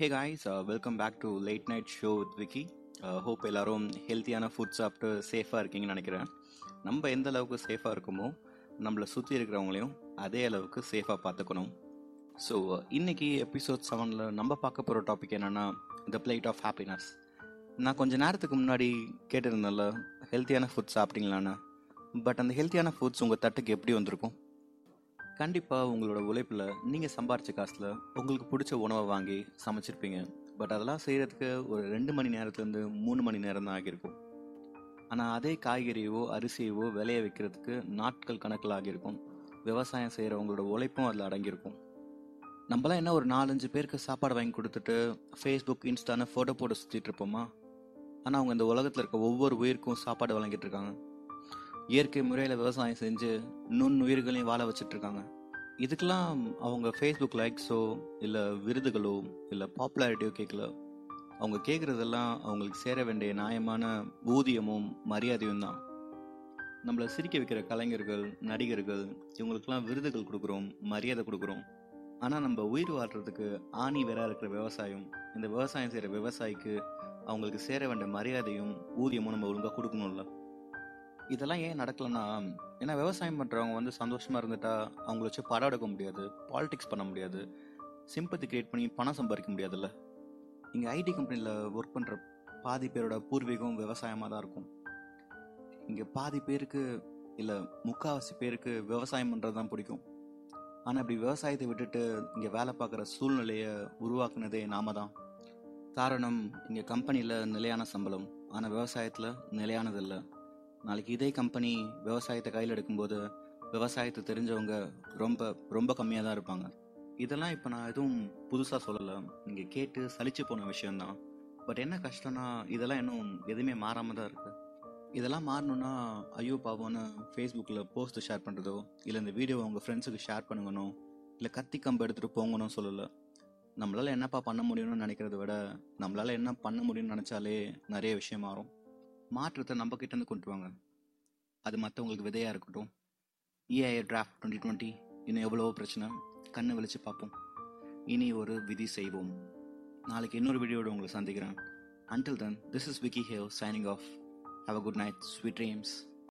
Hey guys welcome back to late night show with Vicky hope எல்லாரும் ஹெல்த்தியான food சாப்பிட்டு சேஃபாக இருக்கீங்கன்னு நினைக்கிறேன். நம்ம எந்த அளவுக்கு சேஃபாக இருக்குமோ நம்மளை சுற்றி இருக்கிறவங்களையும் அதே அளவுக்கு சேஃபாக பார்த்துக்கணும். ஸோ uh, இன்னைக்கு எபிசோட் செவனில் நம்ம பார்க்க போகிற டாபிக் என்னென்னா த பிளேட் ஆஃப் ஹாப்பினஸ் நான் கொஞ்ச நேரத்துக்கு முன்னாடி கேட்டிருந்தேன்ல ஹெல்த்தியான ஃபுட் சாப்பிட்டீங்களான்னு. பட் அந்த ஹெல்த்தியான ஃபுட்ஸ் உங்கள் தட்டுக்கு எப்படி வந்திருக்கும்? கண்டிப்பாக உங்களோட உழைப்பில் நீங்கள் சம்பாரித்த காசில் உங்களுக்கு பிடிச்ச உணவை வாங்கி சமைச்சிருப்பீங்க. பட் அதெல்லாம் செய்கிறதுக்கு ஒரு ரெண்டு மணி நேரத்துலேருந்து மூணு மணி நேரம் தான் ஆகியிருக்கும். ஆனால் அதே காய்கறியவோ அரிசியவோ விளைய வைக்கிறதுக்கு நாட்கள் கணக்கில் ஆகியிருக்கும். விவசாயம் செய்கிறவங்களோட உழைப்பும் அதில் அடங்கியிருக்கும். நம்மளாம் என்ன ஒரு நாலஞ்சு பேருக்கு சாப்பாடு வாங்கி கொடுத்துட்டு ஃபேஸ்புக் இன்ஸ்டான்னு ஃபோட்டோ போட்டு சுற்றிட்டு இருப்போமா? ஆனால் அவங்க இந்த உலகத்தில் இருக்க ஒவ்வொரு உயிருக்கும் சாப்பாடு வழங்கிட்டு இருக்காங்க. இயற்கை முறையில் விவசாயம் செஞ்சு நுண்ணுயிர்களையும் வாழ வச்சுட்டு இருக்காங்க இதுக்கெல்லாம் அவங்க ஃபேஸ்புக் லைக்ஸோ இல்லை விருதுகளோ இல்லை பாப்புலாரிட்டியோ கேட்கல அவங்க கேட்குறதெல்லாம் அவங்களுக்கு சேர வேண்டிய நியாயமான ஊதியமும் மரியாதையும் தான். நம்மளை சிரிக்க வைக்கிற கலைஞர்கள் நடிகர்கள் இவங்களுக்கெல்லாம் விருதுகள் கொடுக்குறோம் மரியாதை கொடுக்குறோம். ஆனால் நம்ம உயிர் வாழ்கிறதுக்கு ஆணி வேற இருக்கிற விவசாயம். இந்த விவசாயம் செய்கிற விவசாயிக்கு அவங்களுக்கு சேர வேண்டிய மரியாதையும் ஊதியமும் நம்ம ஒழுங்காக கொடுக்கணும்ல. இதெல்லாம் ஏன் நடக்கலன்னா ஏன்னா விவசாயம் பண்ணுறவங்க வந்து சந்தோஷமாக இருந்துட்டா அவங்கள வச்சு படம் எடுக்க முடியாது பாலிடிக்ஸ் பண்ண முடியாது சிம்பத்தி கிரியேட் பண்ணி பணம் சம்பாதிக்க முடியாதுல்ல? இங்கே ஐடி கம்பெனியில் ஒர்க் பண்ணுற பாதி பேரோட பூர்வீகம் விவசாயமாக தான் இருக்கும். இங்கே பாதி பேருக்கு இல்லை முக்காவாசி பேருக்கு விவசாயம் பண்ணுறது தான் பிடிக்கும். ஆனால் இப்படி விவசாயத்தை விட்டுட்டு இங்கே வேலை பார்க்குற சூழ்நிலையை உருவாக்குனதே நாம தான். காரணம் இங்கே கம்பெனியில் நிலையான சம்பளம் ஆனால் விவசாயத்தில் நிலையானதில்லை நாளைக்கு இதே கம்பெனி விவசாயத்தை கையில் எடுக்கும்போது விவசாயத்தை தெரிஞ்சவங்க ரொம்ப ரொம்ப கம்மியாக தான் இருப்பாங்க. இதெல்லாம் இப்போ நான் எதுவும் புதுசாக சொல்லலை. நீங்கள் கேட்டு சலிச்சு போன விஷயந்தான் பட் என்ன கஷ்டம்னா இதெல்லாம் இன்னும் எதுவுமே மாறாமல் தான் இருக்குது இதெல்லாம் மாறணும்னா ஐயோ பாவம்னு ஃபேஸ்புக்கில் போஸ்ட் ஷேர் பண்ணுறதோ இல்லை இந்த வீடியோ உங்கள் ஃப்ரெண்ட்ஸுக்கு ஷேர் பண்ணுங்கணும் இல்லை கத்தி கம்பு எடுத்துகிட்டு போங்கணும் சொல்லலை. நம்மளால் என்னப்பா பண்ண முடியும்னு நினைக்கிறத விட நம்மளால் என்ன பண்ண முடியும்னு நினச்சாலே நிறைய விஷயம் மாறும். மாற்றத்தை நம்ம கிட்டேருந்து கொண்டு வாங்க. அது மற்றவங்களுக்கு விதையாக இருக்கட்டும். ஏஐ டிராஃப்ட் டுவெண்ட்டி டுவெண்ட்டி இன்னும் எவ்வளவோ பிரச்சனை. கண்ணை வெளிச்சு பார்ப்போம். இனி ஒரு விதி செய்வோம். நாளைக்கு இன்னொரு வீடியோட உங்களை சந்திக்கிறேன். Until then this is Vicky have signing off have a good night sweet dreams